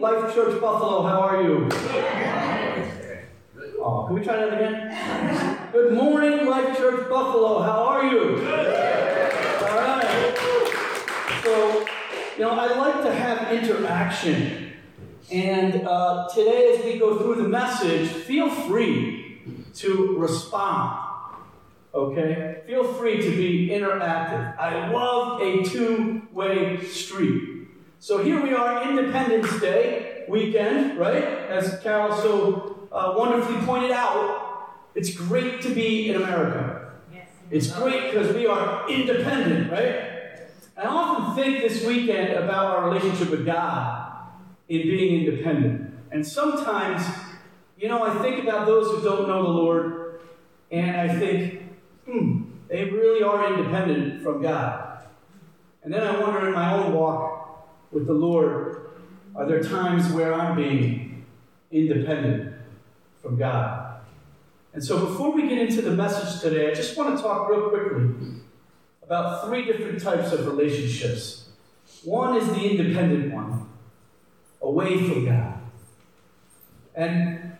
Life Church Buffalo. How are you? Oh, can we try that again? Good morning, Life Church Buffalo. How are you? All right. So, you know, I like to have interaction. And uh, today, as we go through the message, feel free to respond. Okay? Feel free to be interactive. I love a two way street. So here we are, Independence Day weekend, right? As Carol so uh, wonderfully pointed out, it's great to be in America. Yes. It's great because we are independent, right? I often think this weekend about our relationship with God in being independent. And sometimes, you know, I think about those who don't know the Lord, and I think, hmm, they really are independent from God. And then I wonder in my own walk with the Lord, are there times where I'm being independent from God? And so before we get into the message today, I just want to talk real quickly about three different types of relationships. One is the independent one, away from God. And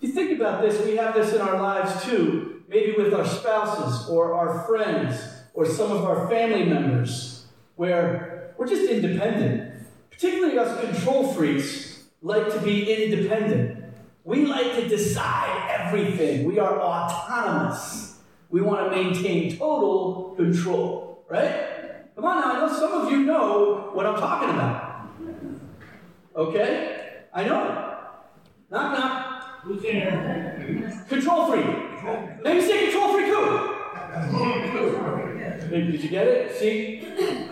if you think about this, we have this in our lives too, maybe with our spouses or our friends or some of our family members, where we're just independent. Particularly us control freaks like to be independent. We like to decide everything. We are autonomous. We want to maintain total control, right? Come on now, I know some of you know what I'm talking about. Okay? I know. Knock knock. Who's there? Control freak. You say control freak who? Did you get it? See?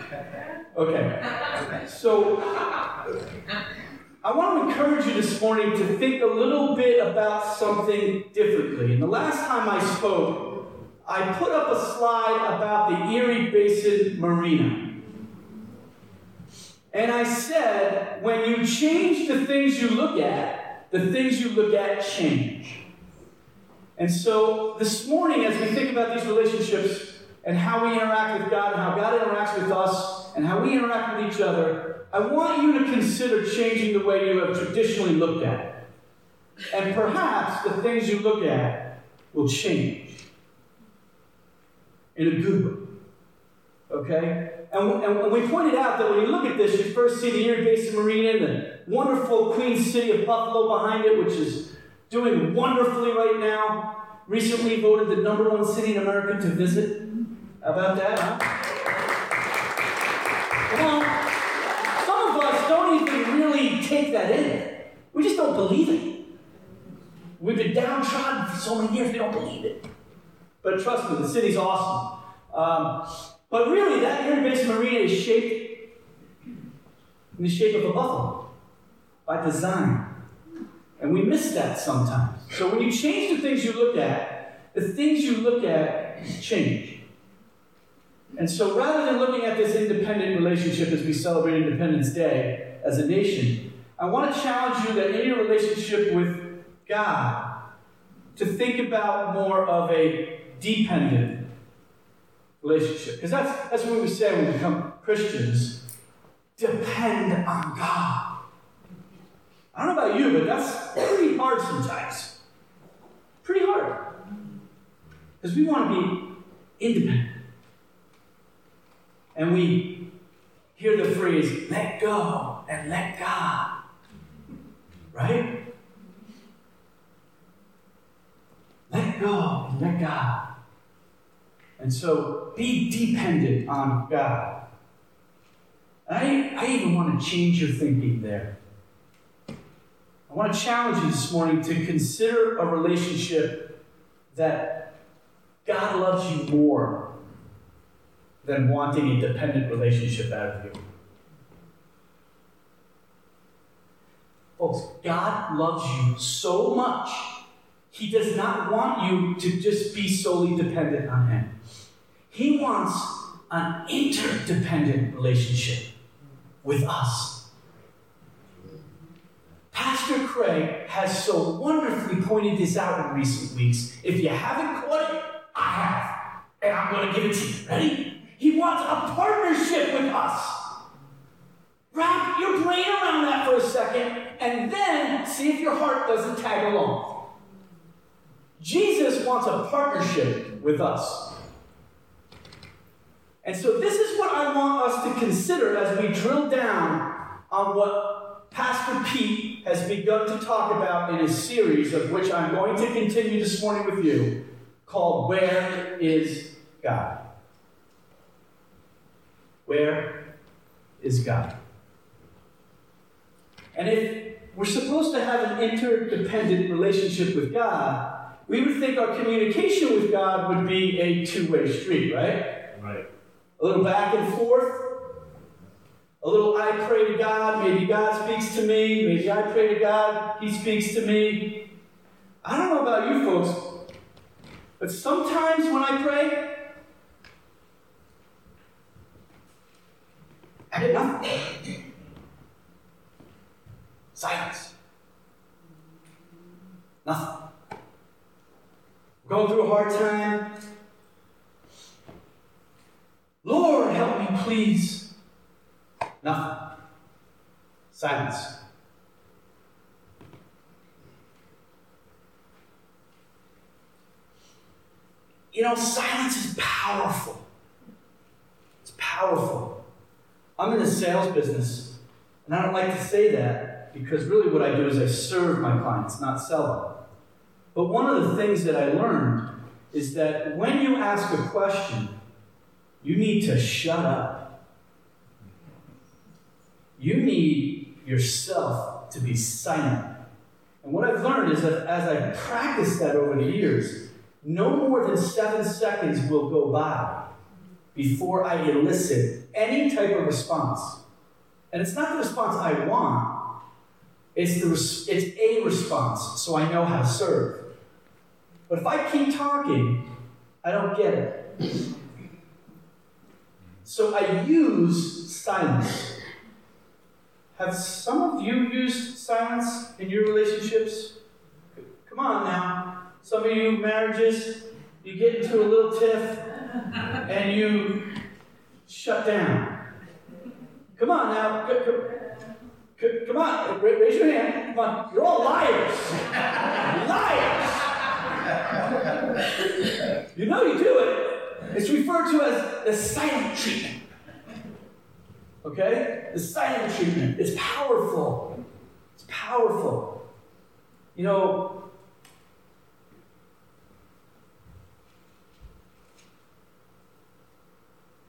Okay. So I want to encourage you this morning to think a little bit about something differently. And the last time I spoke, I put up a slide about the Erie Basin Marina. And I said, when you change the things you look at, the things you look at change. And so this morning, as we think about these relationships and how we interact with God and how God interacts with us and how we interact with each other, I want you to consider changing the way you have traditionally looked at it. And perhaps the things you look at will change in a good way. Okay? And, and we pointed out that when you look at this, you first see the Erie Basin Marina and the wonderful Queen City of Buffalo behind it, which is doing wonderfully right now. Recently voted the number one city in America to visit. About that, huh? Come on. Some of us don't even really take that in. We just don't believe it. We've been downtrodden for so many years, we don't believe it. But trust me, the city's awesome. Um, but really, that Basin Marina is shaped in the shape of a buffalo by design. And we miss that sometimes. So when you change the things you look at, the things you look at change. And so rather than looking at this independent relationship as we celebrate Independence Day as a nation, I want to challenge you that in your relationship with God, to think about more of a dependent relationship. Because that's, that's what we say when we become Christians depend on God. I don't know about you, but that's pretty hard sometimes. Pretty hard. Because we want to be independent. And we hear the phrase, let go and let God. Right? Let go and let God. And so be dependent on God. I, I even want to change your thinking there. I want to challenge you this morning to consider a relationship that God loves you more than wanting a dependent relationship out of you. Folks, God loves you so much, He does not want you to just be solely dependent on Him. He wants an interdependent relationship with us. Pastor Craig has so wonderfully pointed this out in recent weeks. If you haven't caught it, I have. And I'm going to give it to you. Ready? He wants a partnership with us. Wrap your brain around that for a second. and then see if your heart doesn't tag along. Jesus wants a partnership with us. And so, this is what I want us to consider as we drill down on what Pastor Pete has begun to talk about in a series of which I'm going to continue this morning with you called Where is God? Where is God? And if we're supposed to have an interdependent relationship with God, we would think our communication with God would be a two way street, right? Right. A little back and forth. A little I pray to God, maybe God speaks to me, maybe I pray to God, He speaks to me. I don't know about you folks, but sometimes when I pray, I get nothing. Silence. Nothing. We're going through a hard time. Lord, help me, please. Nothing. Silence. You know, silence is powerful. It's powerful. I'm in the sales business, and I don't like to say that because really what I do is I serve my clients, not sell them. But one of the things that I learned is that when you ask a question, you need to shut up. You need yourself to be silent. And what I've learned is that as I've practiced that over the years, no more than seven seconds will go by before I elicit any type of response. And it's not the response I want, it's, the res- it's a response, so I know how to serve. But if I keep talking, I don't get it. So I use silence. Have some of you used silence in your relationships? Come on now. Some of you marriages, you get into a little tiff and you shut down. Come on now. Come on, raise your hand. Come on. You're all liars. liars. you know you do it. It's referred to as the silent treatment. Okay? The silent treatment. It's powerful. It's powerful. You know,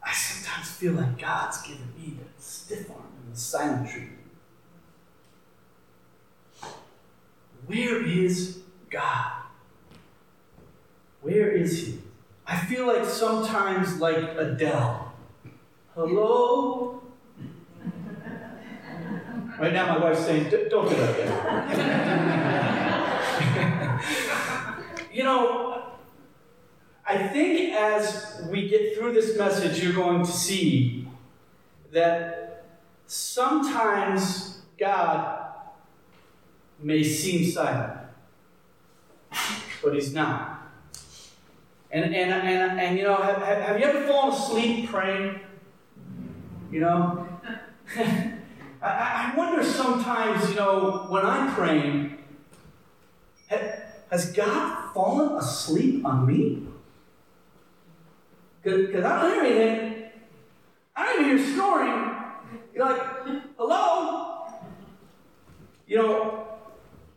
I sometimes feel like God's given me the stiff arm and the silent treatment. Where is God? Where is He? I feel like sometimes like Adele. Hello? Right now, my wife's saying, don't do that again. you know, I think as we get through this message, you're going to see that sometimes God may seem silent, but He's not. And, and, and, and you know, have, have you ever fallen asleep praying? You know? I, I wonder sometimes, you know, when I'm praying, has God fallen asleep on me? Because I don't hear anything. I don't even hear snoring. You're like, hello? You know,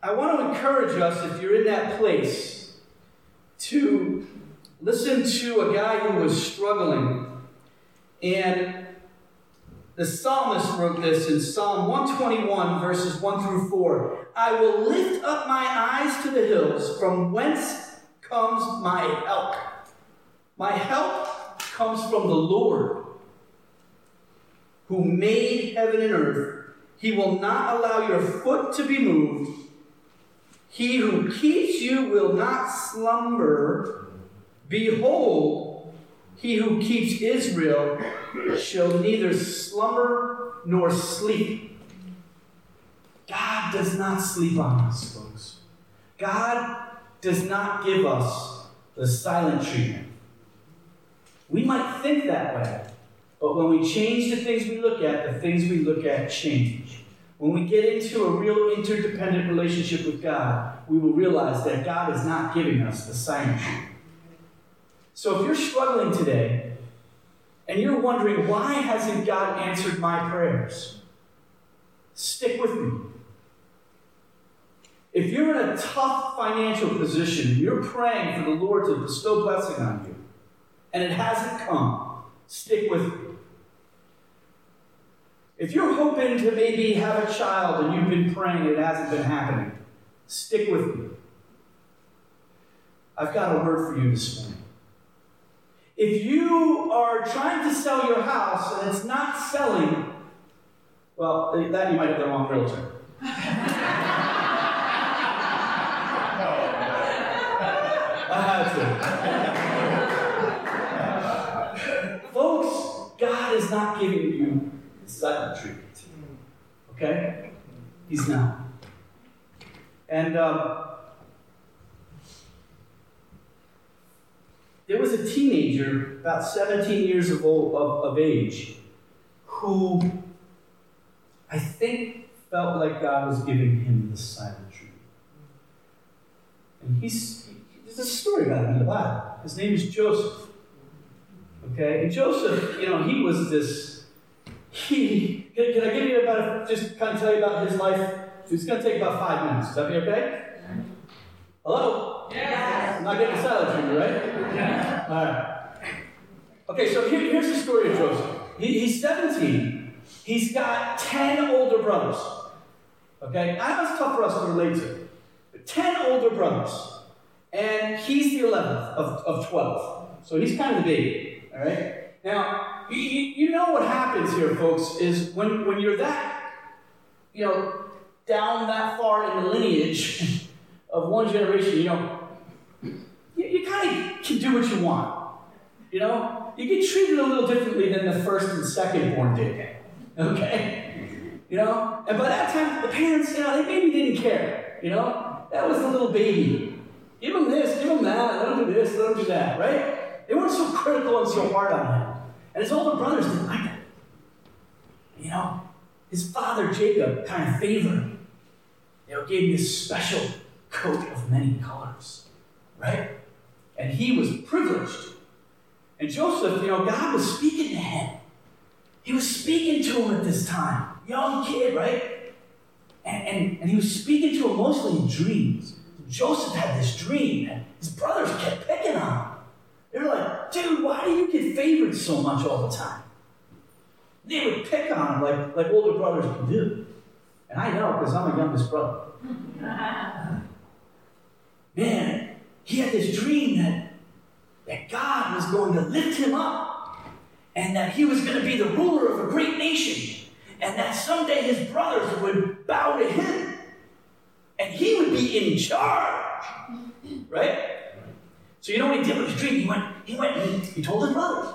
I want to encourage us, if you're in that place, to listen to a guy who was struggling. And the psalmist wrote this in Psalm 121, verses 1 through 4. I will lift up my eyes to the hills, from whence comes my help. My help comes from the Lord, who made heaven and earth. He will not allow your foot to be moved. He who keeps you will not slumber. Behold, he who keeps Israel shall neither slumber nor sleep. God does not sleep on us, folks. God does not give us the silent treatment. We might think that way, but when we change the things we look at, the things we look at change. when we get into a real interdependent relationship with God, we will realize that God is not giving us the sheet. So if you're struggling today and you're wondering, why hasn't God answered my prayers? Stick with me. If you're in a tough financial position, you're praying for the Lord to bestow blessing on you, and it hasn't come, stick with me. If you're hoping to maybe have a child and you've been praying and it hasn't been happening, stick with me. I've got a word for you this morning. If you are trying to sell your house and it's not selling, well, that you might have the wrong realtor. Folks, God is not giving you silent treatment. Okay? He's now. And um, there was a teenager, about 17 years of, old, of, of age, who I think felt like God was giving him the silent treatment. And he's, he, there's a story about him in the Bible. His name is Joseph. Okay? And Joseph, you know, he was this he, can, can I give you about, just kind of tell you about his life? It's going to take about five minutes. Is that be okay? Hello? Yes. I'm not getting a silent treatment, right? Yeah. All right. Okay, so here, here's the story of Joseph. He, he's 17. He's got 10 older brothers. Okay? I know it's tough for us to relate to. But 10 older brothers. And he's the 11th of, of 12. So he's kind of the baby. All right? Now, you, you know what happens here, folks, is when, when you're that, you know, down that far in the lineage of one generation, you know, you, you kind of can do what you want. You know, you get treated a little differently than the first and second born did. Okay? You know? And by that time, the parents, you know, they maybe didn't care. You know? That was the little baby. Give him this, give him that, let him do this, let him do that, right? They weren't so critical and so hard on him. And his older brothers didn't like it. You know, his father Jacob kind of favored him. You know, gave him this special coat of many colors, right? And he was privileged. And Joseph, you know, God was speaking to him. He was speaking to him at this time, young kid, right? And, and, and he was speaking to him mostly in dreams. Joseph had this dream, and his brothers kept picking on him. They're like, dude, why do you get favored so much all the time? They would pick on him like, like older brothers can do. And I know because I'm a youngest brother. Man, he had this dream that, that God was going to lift him up and that he was going to be the ruler of a great nation and that someday his brothers would bow to him and he would be in charge. Right? So you know what he did with his dream? He went, he went and he told his brothers.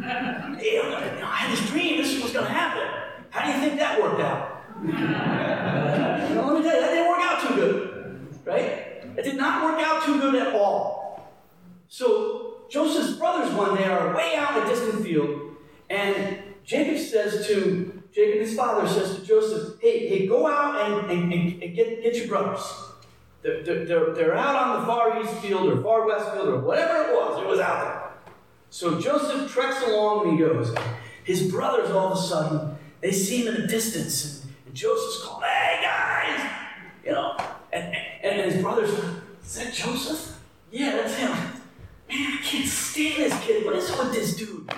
hey, I had this dream, this was going to happen. How do you think that worked out? know, let me tell you, that didn't work out too good. Right? It did not work out too good at all. So Joseph's brothers one day are way out in a distant field, and Jacob says to Jacob, his father says to Joseph, hey, hey, go out and, and, and get, get your brothers. They're, they're, they're out on the far east field or far west field or whatever it was, it was out there. So Joseph treks along and he goes. His brothers, all of a sudden, they see him in the distance, and, and Joseph's calling, "Hey guys!" You know, and, and, and his brothers, is that Joseph? Yeah, that's him. Man, I can't stand this kid. What is with this dude?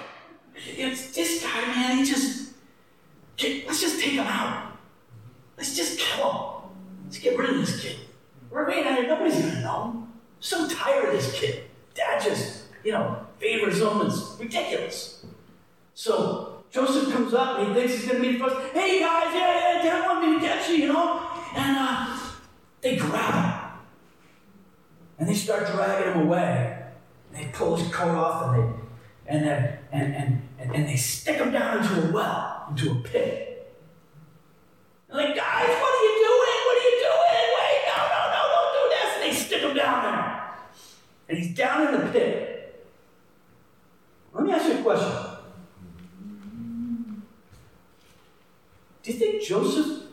It's this guy, man. He just, let's just take him out. Let's just kill him. Let's get rid of this kid. Remain out here. Nobody's gonna know. I'm so tired of this kid. Dad just, you know, favors him. It's ridiculous. So Joseph comes up and he thinks he's gonna meet the first. Hey guys, yeah, yeah, Dad wanted me to get you, you know. And uh, they grab him and they start dragging him away. And they pull his coat off and they and then and, and, and, and they stick him down into a well, into a pit. And like, guys, what are you doing? Him down there. And he's down in the pit. Let me ask you a question. Do you think Joseph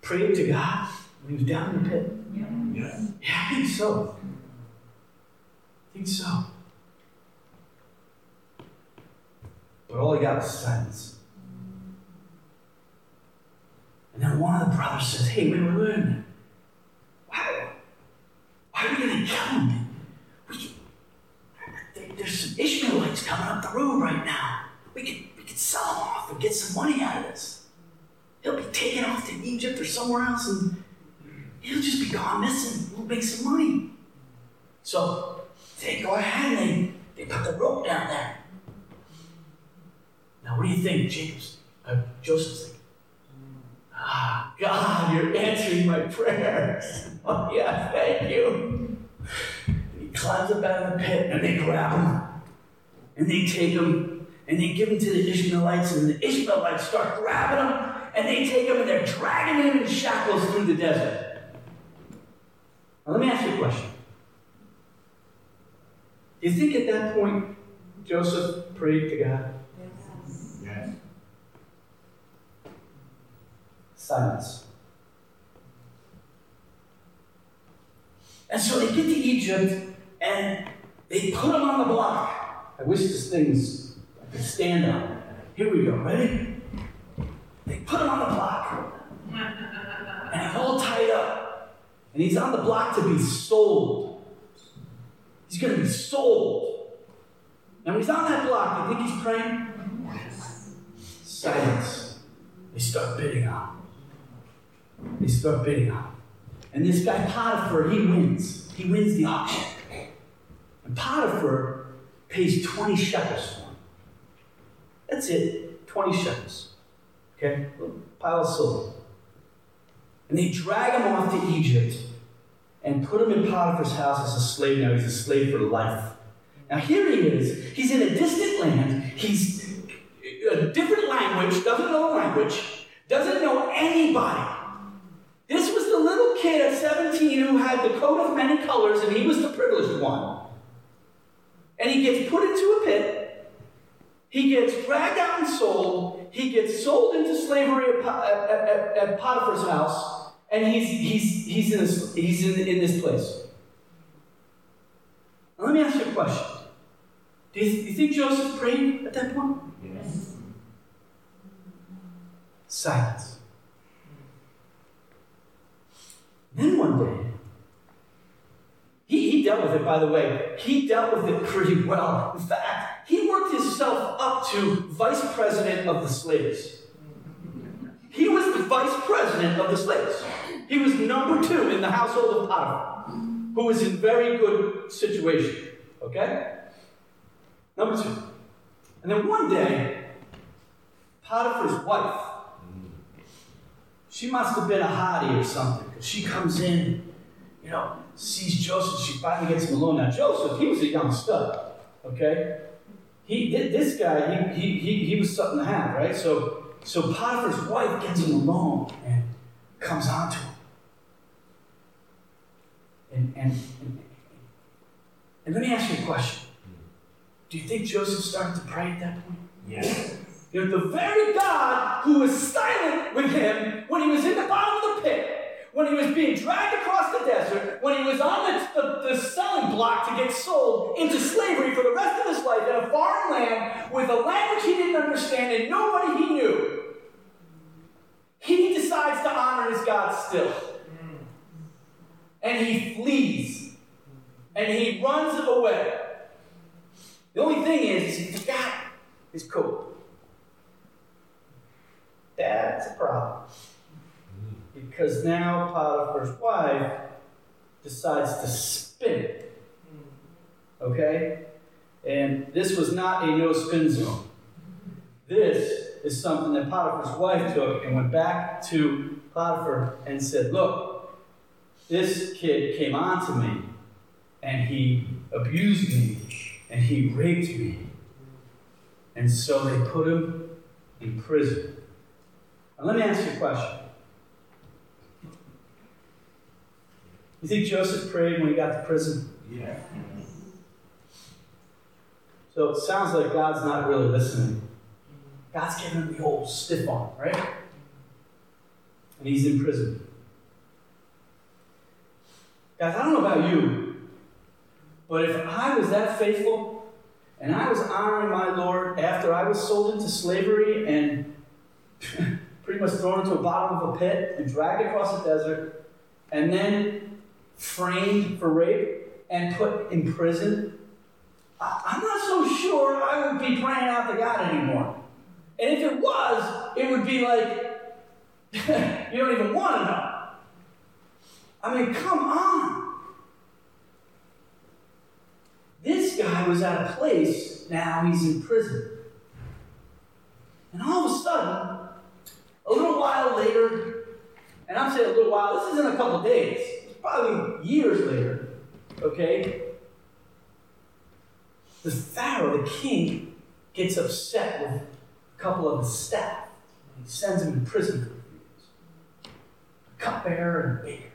prayed to God when he was down in the pit? Yeah. Yeah, I think so. I think so. But all he got was silence. And then one of the brothers says, Hey, wait, wait, wait a minute. Why, we going to kill him? We can, there's some Ishmaelites coming up the road right now. We could, we could sell them off and get some money out of this. He'll be taken off to Egypt or somewhere else and he'll just be gone missing. We'll make some money. So they go ahead and they, they put the rope down there. Now, what do you think, Jacob's, uh, Joseph's God, you're answering my prayers. Oh, yeah, thank you. And he climbs up out of the pit and they grab him and they take him and they give him to the Ishmaelites and the Ishmaelites start grabbing him and they take him and they're dragging him in shackles through the desert. Now, let me ask you a question. Do you think at that point Joseph prayed to God? Yes. Silence. And so they get to Egypt and they put him on the block. I wish this thing's I could stand up. Here we go. Ready? They put him on the block. And he's all tied up. And he's on the block to be sold. He's going to be sold. And when he's on that block, you think he's praying? Silence. They start bidding on him. They start bidding on. And this guy Potiphar, he wins. He wins the auction. And Potiphar pays 20 shekels for him. That's it, 20 shekels. Okay? Pile of silver. And they drag him off to Egypt and put him in Potiphar's house as a slave. Now he's a slave for life. Now here he is. He's in a distant land. He's a different language, doesn't know the language, doesn't know anybody. This was the little kid at 17 who had the coat of many colors, and he was the privileged one. And he gets put into a pit. He gets dragged out and sold. He gets sold into slavery at, at, at, at Potiphar's house, and he's, he's, he's, in, this, he's in, in this place. Now, let me ask you a question. Do you, do you think Joseph prayed at that point? Yes. Silence. Then one day, he, he dealt with it, by the way. He dealt with it pretty well. In fact, he worked himself up to vice president of the slaves. He was the vice president of the slaves. He was number two in the household of Potiphar, who was in very good situation. Okay? Number two. And then one day, Potiphar's wife, she must have been a hottie or something, because she comes in, you know, sees Joseph, she finally gets him alone. Now, Joseph, he was a young stud, okay? He, this guy, he, he, he, he was something to have, right? So, so Potiphar's wife gets him alone and comes on to him. And, and, and, and let me ask you a question. Do you think Joseph started to pray at that point? Yes. Know, the very God who was silent with him when he was in the bottom of the pit, when he was being dragged across the desert, when he was on the, the, the selling block to get sold into slavery for the rest of his life in a foreign land with a language he didn't understand and nobody he knew, he decides to honor his God still. And he flees. And he runs away. The only thing is, he forgot his coat. That's a problem. Because now Potiphar's wife decides to spin it. Okay? And this was not a no spin zone. This is something that Potiphar's wife took and went back to Potiphar and said, Look, this kid came on to me and he abused me and he raped me. And so they put him in prison. Now, let me ask you a question. You think Joseph prayed when he got to prison? Yes. So it sounds like God's not really listening. God's giving him the old stiff arm, right? and he's in prison. Guys, I don't know about you, but if I was that faithful and I was honoring my Lord after I was sold into slavery and pretty much thrown into the bottom of a pit and dragged across the desert and then framed for rape and put in prison, I'm not so sure I would be praying out to God anymore. And if it was, it would be like, you don't even want to know. I mean, come on. This guy was at a place, now he's in prison. And all of a sudden, a little while later, and I'm saying a little while, this isn't a couple days, it's probably years later, okay? The Pharaoh, the king, gets upset with a couple of his staff. He sends them in prison for a few years. A cupbearer and a baker.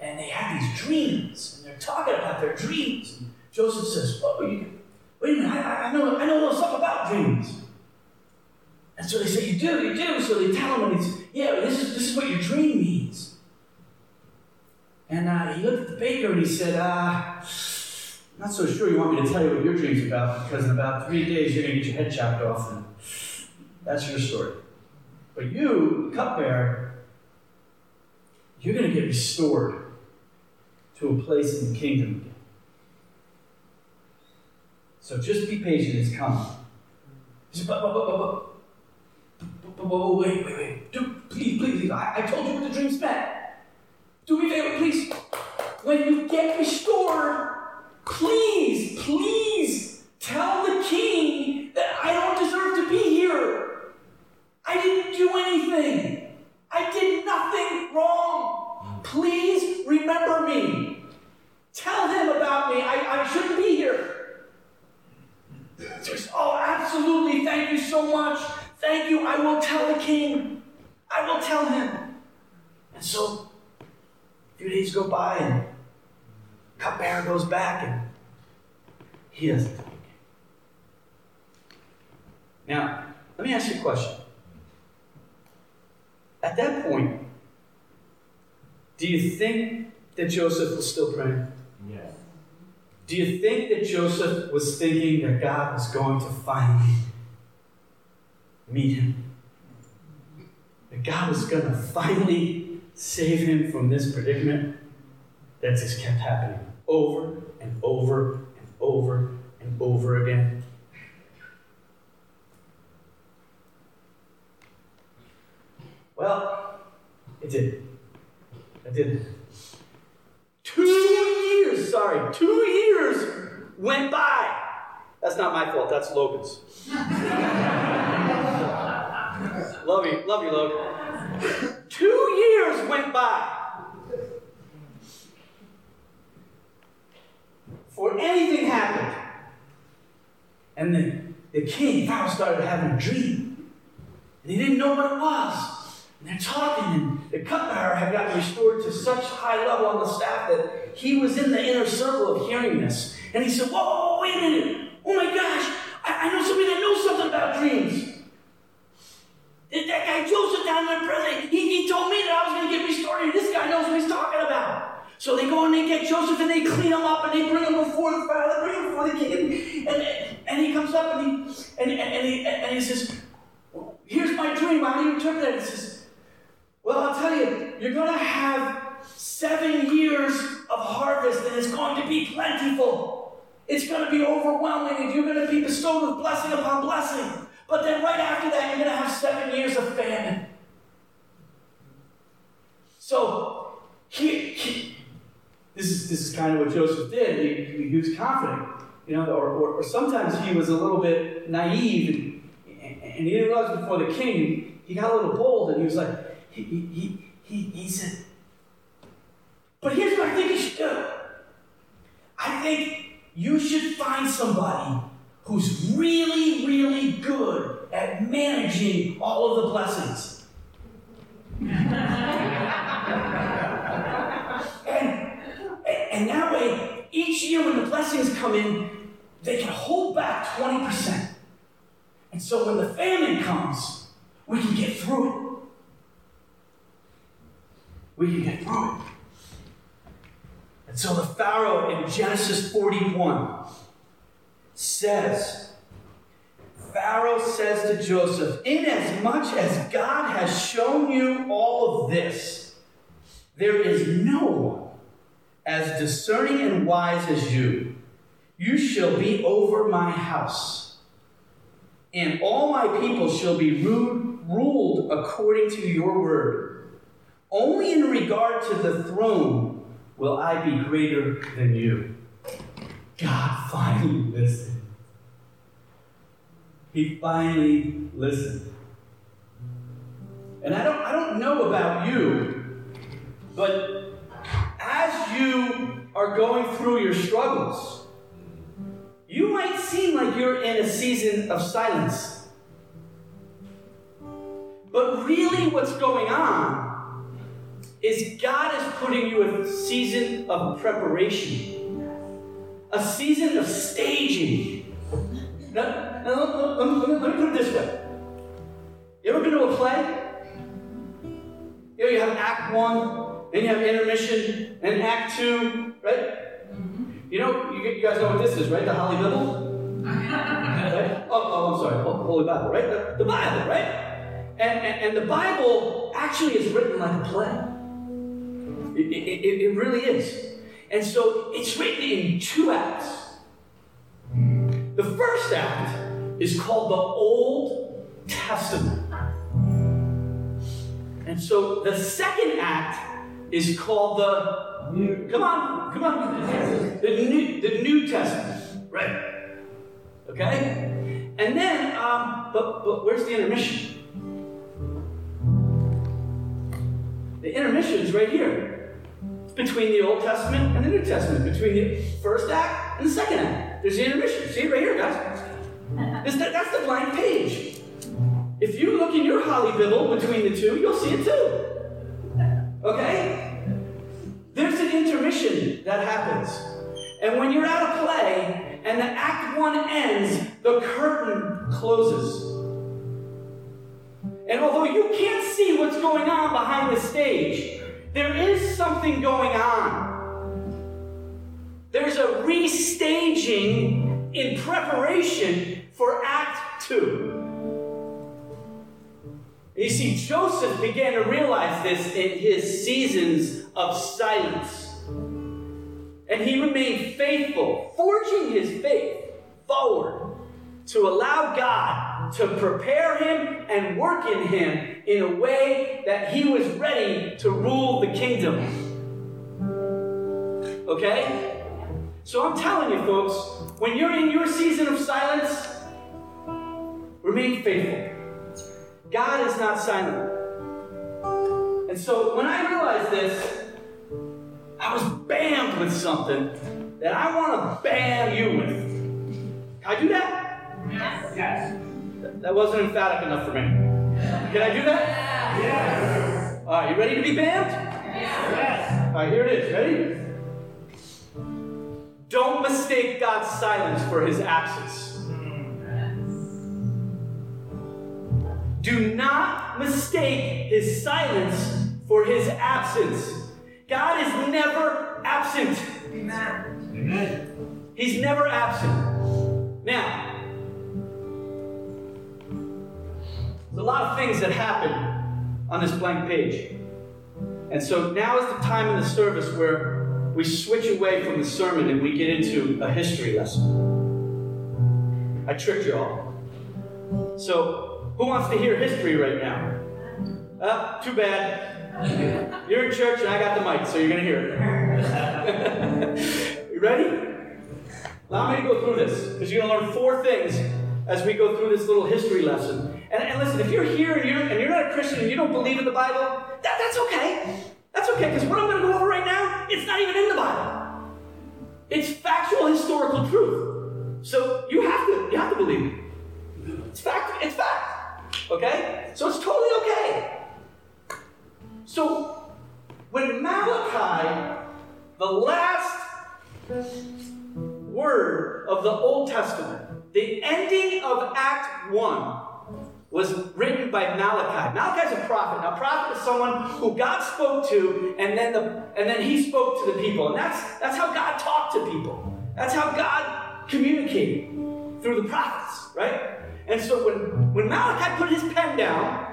And they have these dreams, and they're talking about their dreams. And Joseph says, oh, you, wait a minute, I, I, know, I know a little something about dreams. And so they say, You do, you do. So they tell him, and he's, Yeah, this is, this is what your dream means. And uh, he looked at the baker and he said, uh, not so sure you want me to tell you what your dream's about because in about three days you're going to get your head chopped off, and that's your story. But you, cupbearer, you're going to get restored to a place in the kingdom again. So just be patient, it's coming. He said, but, but, but, but, Whoa, wait, wait, wait. Do, please, please, please. I, I told you what the dreams meant. Do me a favor, please. When you get restored, please, please tell the king that I don't deserve to be here. I didn't do anything. I did nothing wrong. Please remember me. Tell him about me. I, I shouldn't be here. Oh, absolutely. Thank you so much. Thank you. I will tell the king. I will tell him. And so, a few days go by, and cupbearer goes back, and he doesn't tell the king. Now, let me ask you a question. At that point, do you think that Joseph was still praying? Yes. Do you think that Joseph was thinking that God was going to finally meet him. That God was going to finally save him from this predicament that just kept happening over and over and over and over again. Well, it did. It did. Two years, sorry, two years went by. That's not my fault, that's Logan's. love you, love you, Logan. Two years went by. Before anything happened. And the, the king, Pharaoh, started having a dream. And he didn't know what it was. And they're talking, and the cupbearer had gotten restored to such high level on the staff that he was in the inner circle of hearing this. And he said, whoa wait a minute. Oh my gosh, I, I know somebody that knows something about dreams. That guy Joseph down in the prison, he, he told me that I was going to get restored, and this guy knows what he's talking about. So they go and they get Joseph and they clean him up and they bring him before the Pharaoh, they bring him before the king. And, and, and he comes up and he, and, and, and, he, and he says, Here's my dream. How do you interpret it? He says, Well, I'll tell you, you're going to have seven years of harvest and it's going to be plentiful. It's going to be overwhelming and you're going to be bestowed with blessing upon blessing. But then right after that, you're going to have seven years of famine. So, he, he, this, is, this is kind of what Joseph did. He, he was confident, you know, or, or, or, sometimes he was a little bit naive and, and he didn't realize before the king, he got a little bold and he was like, he, he, he, he said, but here's what I think you should do. I think you should find somebody who's really, really good at managing all of the blessings. and, and that way, each year when the blessings come in, they can hold back 20%. And so when the famine comes, we can get through it. we can get through it. And so the Pharaoh in Genesis 41 says, Pharaoh says to Joseph, Inasmuch as God has shown you all of this, there is no one as discerning and wise as you. You shall be over my house, and all my people shall be ruled according to your word. Only in regard to the throne will I be greater than you. God finally listened. He finally listened. And I don't, I don't know about you, but as you are going through your struggles, you might seem like you're in a season of silence. But really, what's going on is God is putting you in a season of preparation, a season of staging. Now, now let, let, let, me put it this way. You ever been to a play? You know, you have Act One, then you have intermission, and Act Two, right? Mm-hmm. You know, you, you, guys know what this is, right? The Holly Bible? right? Oh, oh, I'm sorry, Holy Bible, right? The, the Bible, right? And, and, and, the Bible actually is written like a play. It, it, it really is. And so it's written in two acts. The first act is called the Old Testament. And so the second act is called the new. Come on, come on. The New, the New Testament, right? Okay? And then, um, but, but where's the intermission? The intermission is right here. Between the Old Testament and the New Testament, between the first act and the second act. There's the intermission. See it right here, guys. That's the blank page. If you look in your Holly Bible between the two, you'll see it too. Okay? There's an intermission that happens. And when you're at a play and the act one ends, the curtain closes. And although you can't see what's going on behind the stage, there is something going on. There's a restaging in preparation for Act Two. You see, Joseph began to realize this in his seasons of silence. And he remained faithful, forging his faith forward to allow God to prepare him and work in him in a way that he was ready to rule the kingdom. Okay? So I'm telling you, folks, when you're in your season of silence, remain faithful. God is not silent. And so when I realized this, I was bammed with something that I want to bam you with. Can I do that? Yes. Yes. That wasn't emphatic enough for me. Can I do that? Yes. All right, you ready to be banned? Yes. All right, here it is. Ready? Don't mistake God's silence for his absence. Do not mistake his silence for his absence. God is never absent. Amen. Amen. He's never absent. Now, There's a lot of things that happen on this blank page. And so now is the time in the service where we switch away from the sermon and we get into a history lesson. I tricked you all. So, who wants to hear history right now? Uh, too bad. You're in church and I got the mic, so you're going to hear it. you ready? Allow me to go through this because you're going to learn four things as we go through this little history lesson. And, and listen, if you're here and you're, and you're not a Christian and you don't believe in the Bible, that, that's okay. That's okay, because what I'm going to go over right now, it's not even in the Bible. It's factual historical truth. So you have to, you have to believe it. It's fact, it's fact. Okay? So it's totally okay. So when Malachi, the last word of the Old Testament, the ending of Act 1, was written by Malachi. Malachi is a prophet. Now, prophet is someone who God spoke to, and then the and then he spoke to the people. And that's that's how God talked to people. That's how God communicated through the prophets, right? And so when, when Malachi put his pen down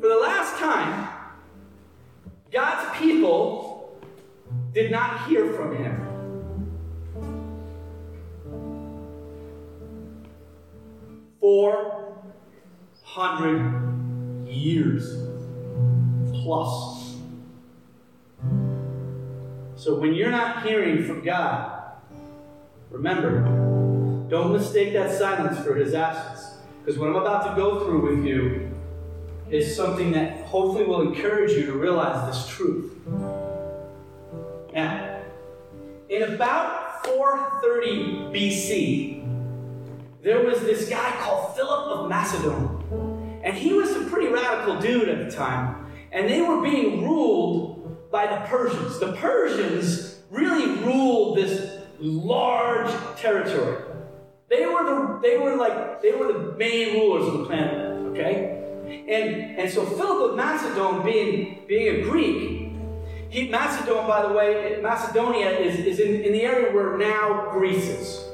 for the last time, God's people did not hear from him. Four hundred years plus. So when you're not hearing from God, remember, don't mistake that silence for his absence. Because what I'm about to go through with you is something that hopefully will encourage you to realize this truth. Now, in about 430 BC, there was this guy called Philip of Macedon. And he was a pretty radical dude at the time. And they were being ruled by the Persians. The Persians really ruled this large territory. They were the they were like they were the main rulers of the planet, okay? And and so Philip of Macedon being being a Greek, he Macedon, by the way, Macedonia is, is in, in the area where now Greece is.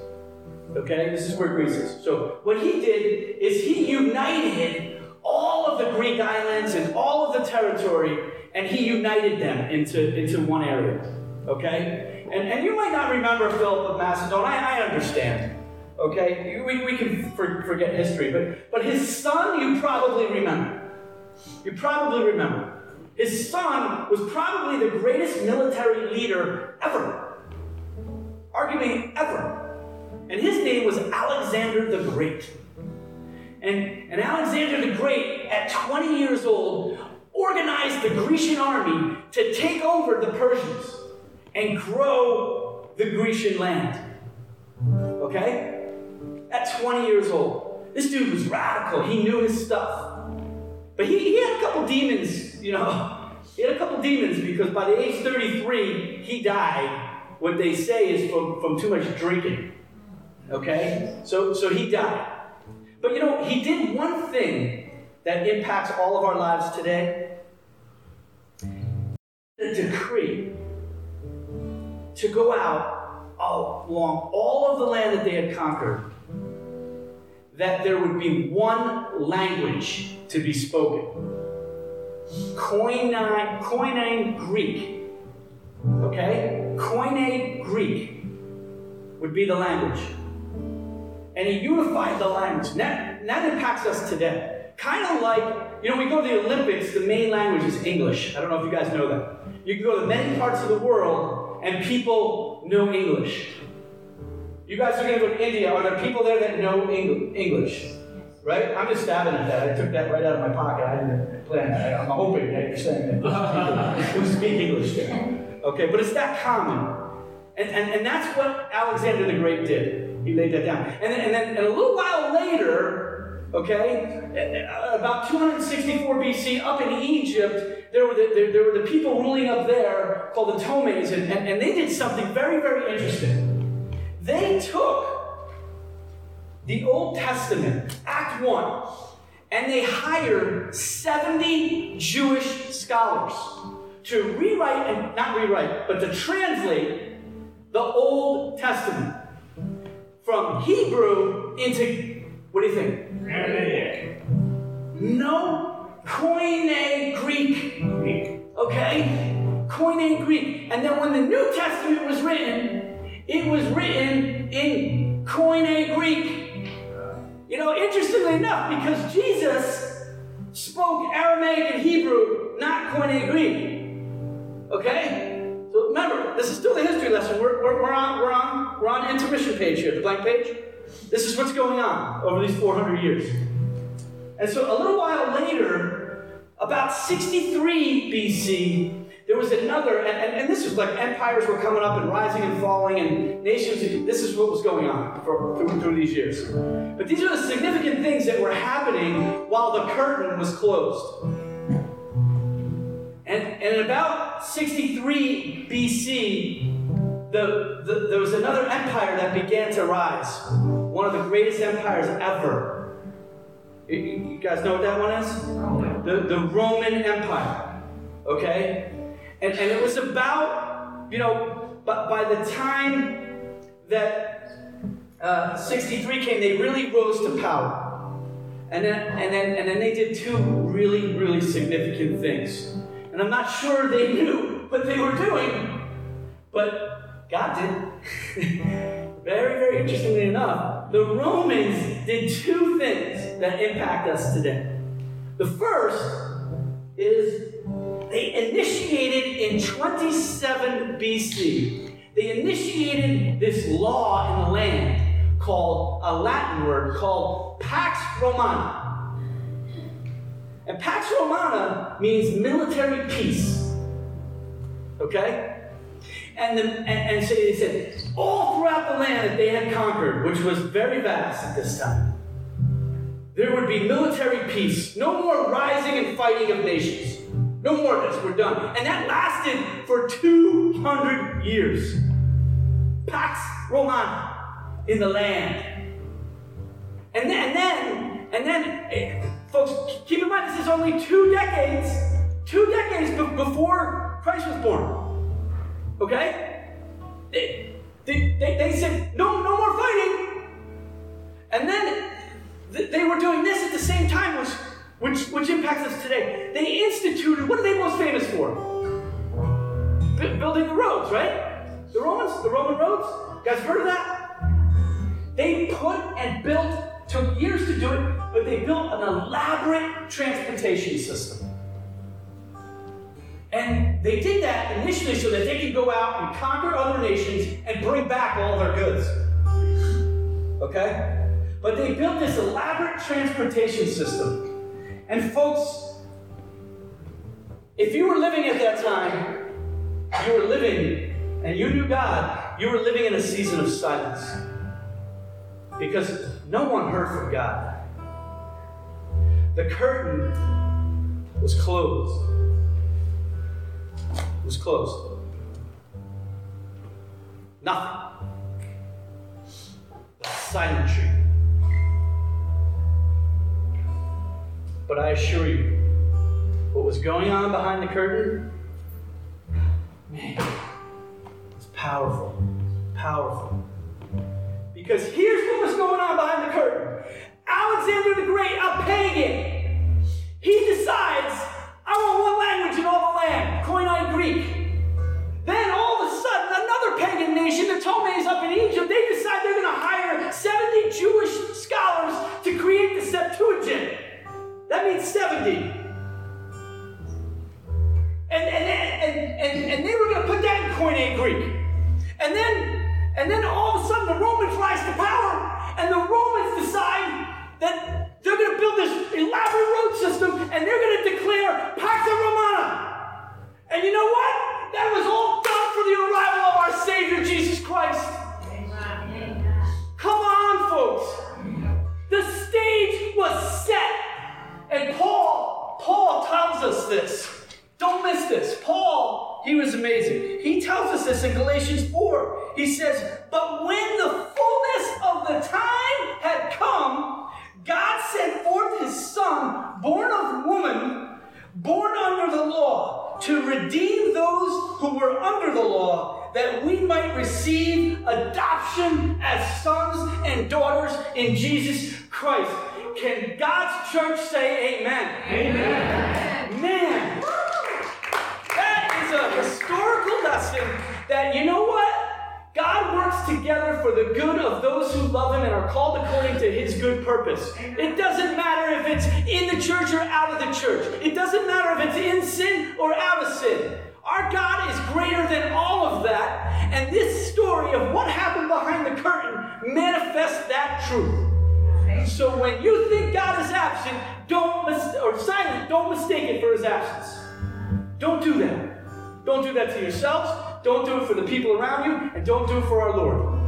Okay, this is where Greece is. So what he did is he united all of the Greek islands and all of the territory, and he united them into, into one area. Okay? And, and you might not remember Philip of Macedon. I, I understand. Okay? We, we can for, forget history, but, but his son you probably remember. You probably remember. His son was probably the greatest military leader ever. Arguably ever. And his name was Alexander the Great. And, and Alexander the Great, at 20 years old, organized the Grecian army to take over the Persians and grow the Grecian land. Okay? At 20 years old. This dude was radical. He knew his stuff. But he, he had a couple demons, you know. He had a couple demons because by the age 33, he died. What they say is from, from too much drinking. Okay? So, so he died. But you know, he did one thing that impacts all of our lives today a decree to go out along all of the land that they had conquered, that there would be one language to be spoken. Koine, Koine Greek. Okay? Koine Greek would be the language and he unified the language. And that, and that impacts us today. Kind of like, you know, we go to the Olympics, the main language is English. I don't know if you guys know that. You can go to many parts of the world and people know English. You guys are going to go to India. Are there people there that know English? Right? I'm just stabbing at that. I took that right out of my pocket. I didn't plan that. I'm hoping that you're saying that who speak English there. Okay, but it's that common. And, and, and that's what Alexander the Great did. He laid that down. And then, and then and a little while later, okay, about 264 BC, up in Egypt, there were the, there, there were the people ruling up there called the Ptolemies, and, and, and they did something very, very interesting. They took the Old Testament, Act 1, and they hired 70 Jewish scholars to rewrite, and not rewrite, but to translate the Old Testament from Hebrew into, what do you think? Aramaic. No, Koine Greek. Greek. Okay? Koine Greek. And then when the New Testament was written, it was written in Koine Greek. You know, interestingly enough, because Jesus spoke Aramaic and Hebrew, not Koine Greek. Okay? Remember, this is still the history lesson. We're, we're, we're, on, we're, on, we're on intermission page here, the blank page. This is what's going on over these 400 years. And so a little while later, about 63 BC, there was another, and, and, and, this was like empires were coming up and rising and falling, and nations, this is what was going on for, through, through these years. But these are the significant things that were happening while the curtain was closed. And, and in about 63 BC, the, the, there was another empire that began to rise. One of the greatest empires ever. You guys know what that one is? The, the Roman Empire. Okay? And, and it was about, you know, but by the time that uh, 63 came, they really rose to power. And then, and, then, and then they did two really, really significant things. And I'm not sure they knew what they were doing, but God did. very, very interestingly enough, the Romans did two things that impact us today. The first is they initiated in 27 BC, they initiated this law in the land called a Latin word called Pax Romana. And Pax Romana means military peace. Okay? And, the, and, and so they said, all throughout the land that they had conquered, which was very vast at this time, there would be military peace. No more rising and fighting of nations. No more of this. We're done. And that lasted for 200 years. Pax Romana in the land. And then, and then, and then, eh, folks, keep in mind this is only two decades, two decades before Christ was born. Okay? They, they, they, they said, no, no more fighting. And then th- they were doing this at the same time, which, which, which impacts us today. They instituted, what are they most famous for? B- building the roads, right? The Romans, the Roman roads. You guys heard of that? They put and built, took years to do it, but they built an elaborate transportation system. And they did that initially so that they could go out and conquer other nations and bring back all their goods. Okay? But they built this elaborate transportation system. And folks, if you were living at that time, you were living and you knew God, you were living in a season of silence because no one heard from God. The curtain was closed. It was closed. Nothing. Silent tree. But I assure you, what was going on behind the curtain, man, it's powerful. Powerful. Because here's what was going on behind the curtain Alexander the Great, a pagan, he decides, I want one language in all the land, Koine Greek. Then all of a sudden, another pagan nation, the Ptolemies up in Egypt, they decide they're going to hire 70 Jewish scholars to create the Septuagint. That means 70. And, and, and, and, and they were going to put that in Koine Greek. And then and then all of a sudden the Romans rise to power, and the Romans decide that they're going to build this elaborate road system, and they're going to declare Pax Romana. And you know what? That was all done for the arrival of our Savior Jesus Christ. Amen. Come on, folks. That truth. So when you think God is absent, don't mis- or silent, don't mistake it for His absence. Don't do that. Don't do that to yourselves. Don't do it for the people around you, and don't do it for our Lord.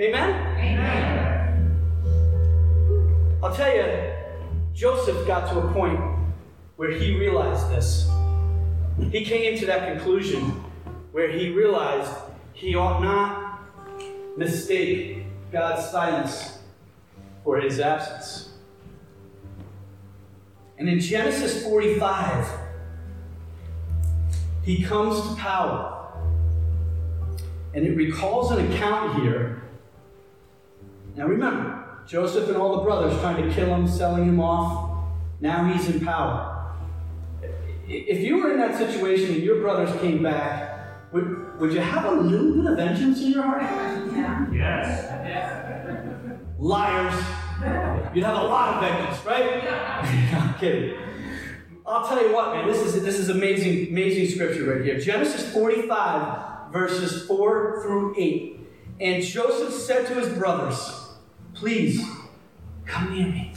Amen? Amen. I'll tell you, Joseph got to a point where he realized this. He came to that conclusion where he realized he ought not mistake God's silence for his absence. And in Genesis 45, he comes to power. And it recalls an account here. Now remember, Joseph and all the brothers trying to kill him, selling him off. Now he's in power. If you were in that situation and your brothers came back, would, would you have a little bit of vengeance in your heart? Yeah. Yes. Liars. You'd have a lot of vengeance, right? I'm kidding. I'll tell you what, man, this is this is amazing, amazing scripture right here. Genesis 45, verses 4 through 8. And Joseph said to his brothers, Please come near me.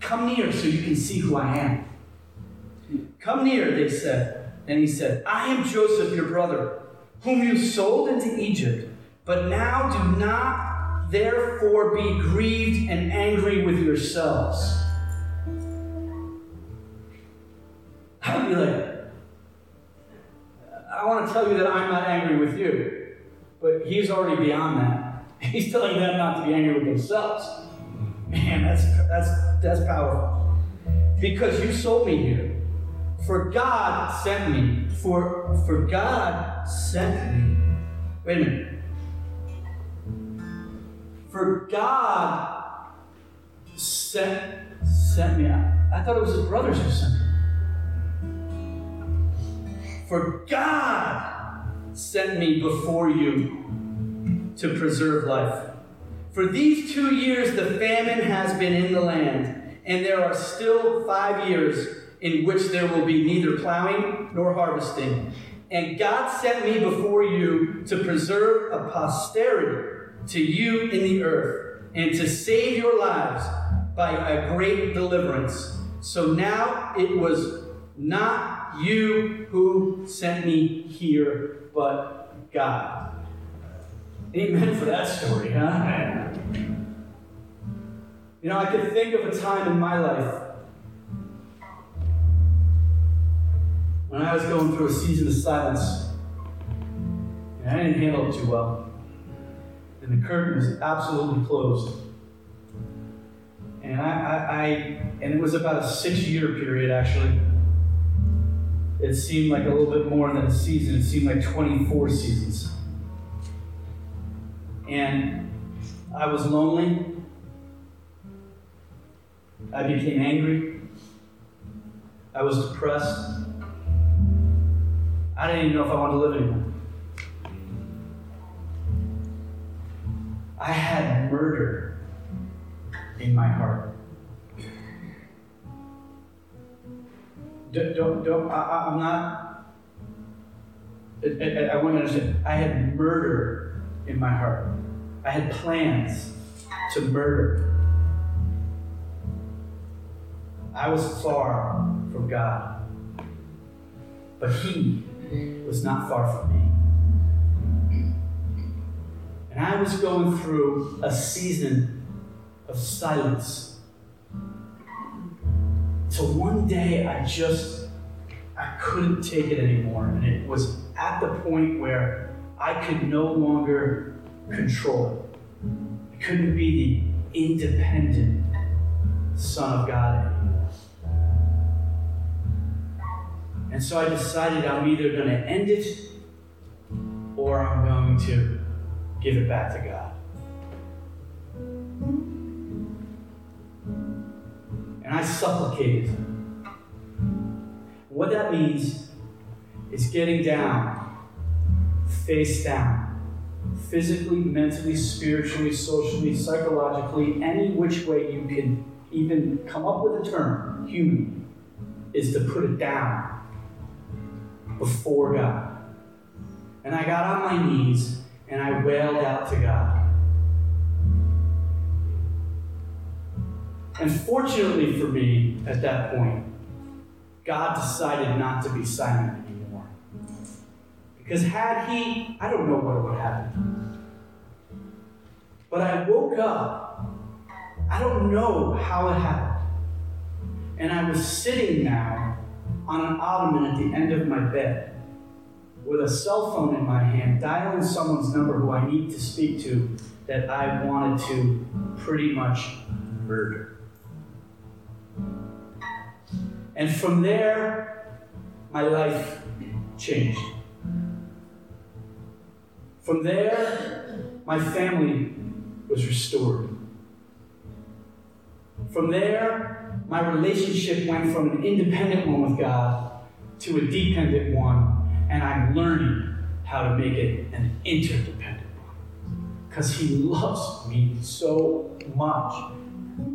Come near so you can see who I am. Come near, they said. And he said, I am Joseph, your brother, whom you sold into Egypt. But now do not therefore be grieved and angry with yourselves. I'd be like, I want to tell you that I'm not angry with you. But he's already beyond that. He's telling them not to be angry with themselves. Man, that's that's that's powerful. Because you sold me here. For God sent me. For for God sent me. Wait a minute. For God sent sent me. I, I thought it was his brothers who sent me. For God sent me before you to preserve life. For these two years the famine has been in the land, and there are still five years in which there will be neither plowing nor harvesting. And God sent me before you to preserve a posterity to you in the earth, and to save your lives by a great deliverance. So now it was not you who sent me here, but God. Amen for that story, huh? You know, I could think of a time in my life when I was going through a season of silence, and I didn't handle it too well. And the curtain was absolutely closed. And I, I, I and it was about a six-year period actually. It seemed like a little bit more than a season. It seemed like 24 seasons. And I was lonely. I became angry. I was depressed. I didn't even know if I wanted to live anymore. I had murder in my heart. Don't, don't, don't I, am not, I, I, I want you to understand, I had murder in my heart. I had plans to murder. I was far from God, but He was not far from me. And I was going through a season of silence. Till one day I just I couldn't take it anymore. And it was at the point where I could no longer control. It. I couldn't be the independent son of God And so I decided I'm either going to end it or I'm going to give it back to God. And I supplicated. What that means is getting down, face down, physically, mentally, spiritually, socially, psychologically, any which way you can even come up with a term, human, is to put it down before God. And I got on my knees and I wailed out to God. And fortunately for me, at that point, God decided not to be silent anymore. Because had He, I don't know what would happen. But I woke up. I don't know how it happened. And I was sitting now on an ottoman at the end of my bed with a cell phone in my hand, dialing someone's number who I need to speak to that I wanted to pretty much murder. And from there, my life changed. From there, my family was restored. From there, my relationship went from an independent one with God to a dependent one, and I'm learning how to make it an interdependent one. Because He loves me so much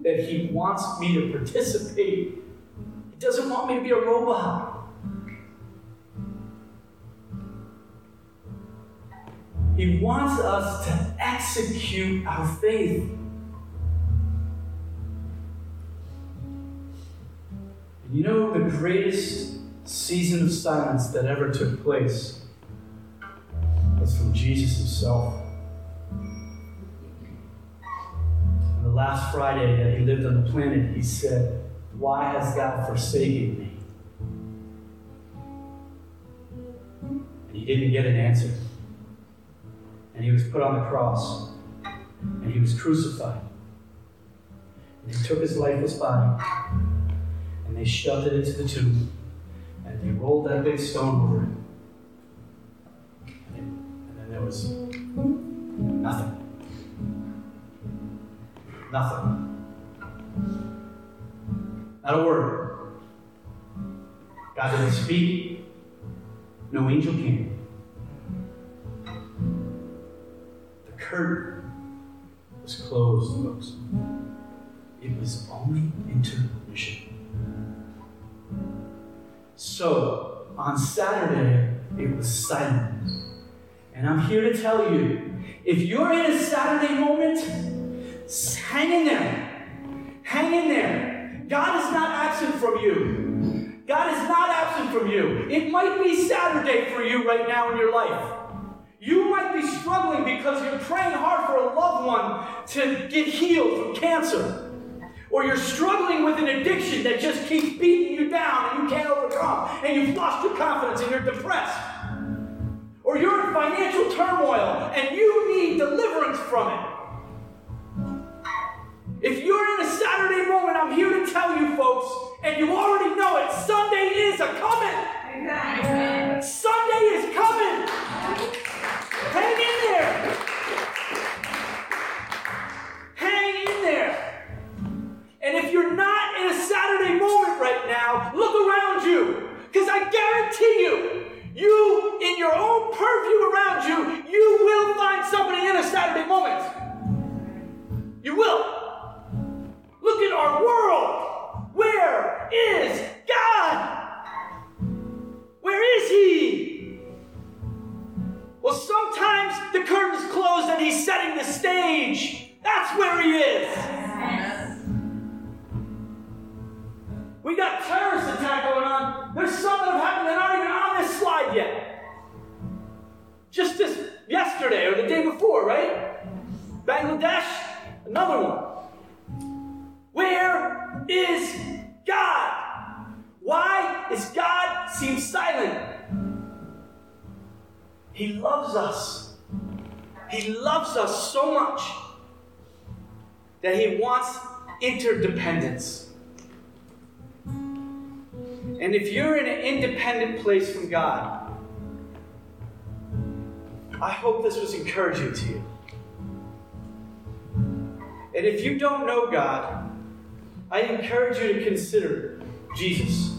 that He wants me to participate. He doesn't want me to be a robot. He wants us to execute our faith. You know, the greatest season of silence that ever took place was from Jesus himself. On the last Friday that he lived on the planet, he said, Why hast thou forsaken me? And he didn't get an answer. And he was put on the cross. And he was crucified. And he took his lifeless body and they shoved it into the tomb and they rolled that big stone over it. And, then there was nothing. Nothing. Not a word. God didn't speak. No angel came. The curtain was closed, folks. It was only intermission. So, on Saturday, it was silent. And I'm here to tell you if you're in a Saturday moment, hang in there. Hang in there. God is not absent from you. God is not absent from you. It might be Saturday for you right now in your life. You might be struggling because you're praying hard for a loved one to get healed from cancer. Or you're struggling with an addiction that just keeps beating you down and you can't overcome. And you've lost your confidence and you're depressed. Or you're in financial turmoil and you need deliverance from it. If you're in a Saturday moment, I'm here to tell you folks, and you already know it, Sunday is a coming. Amen. Sunday is coming. Hang in there. Encourage you to consider Jesus.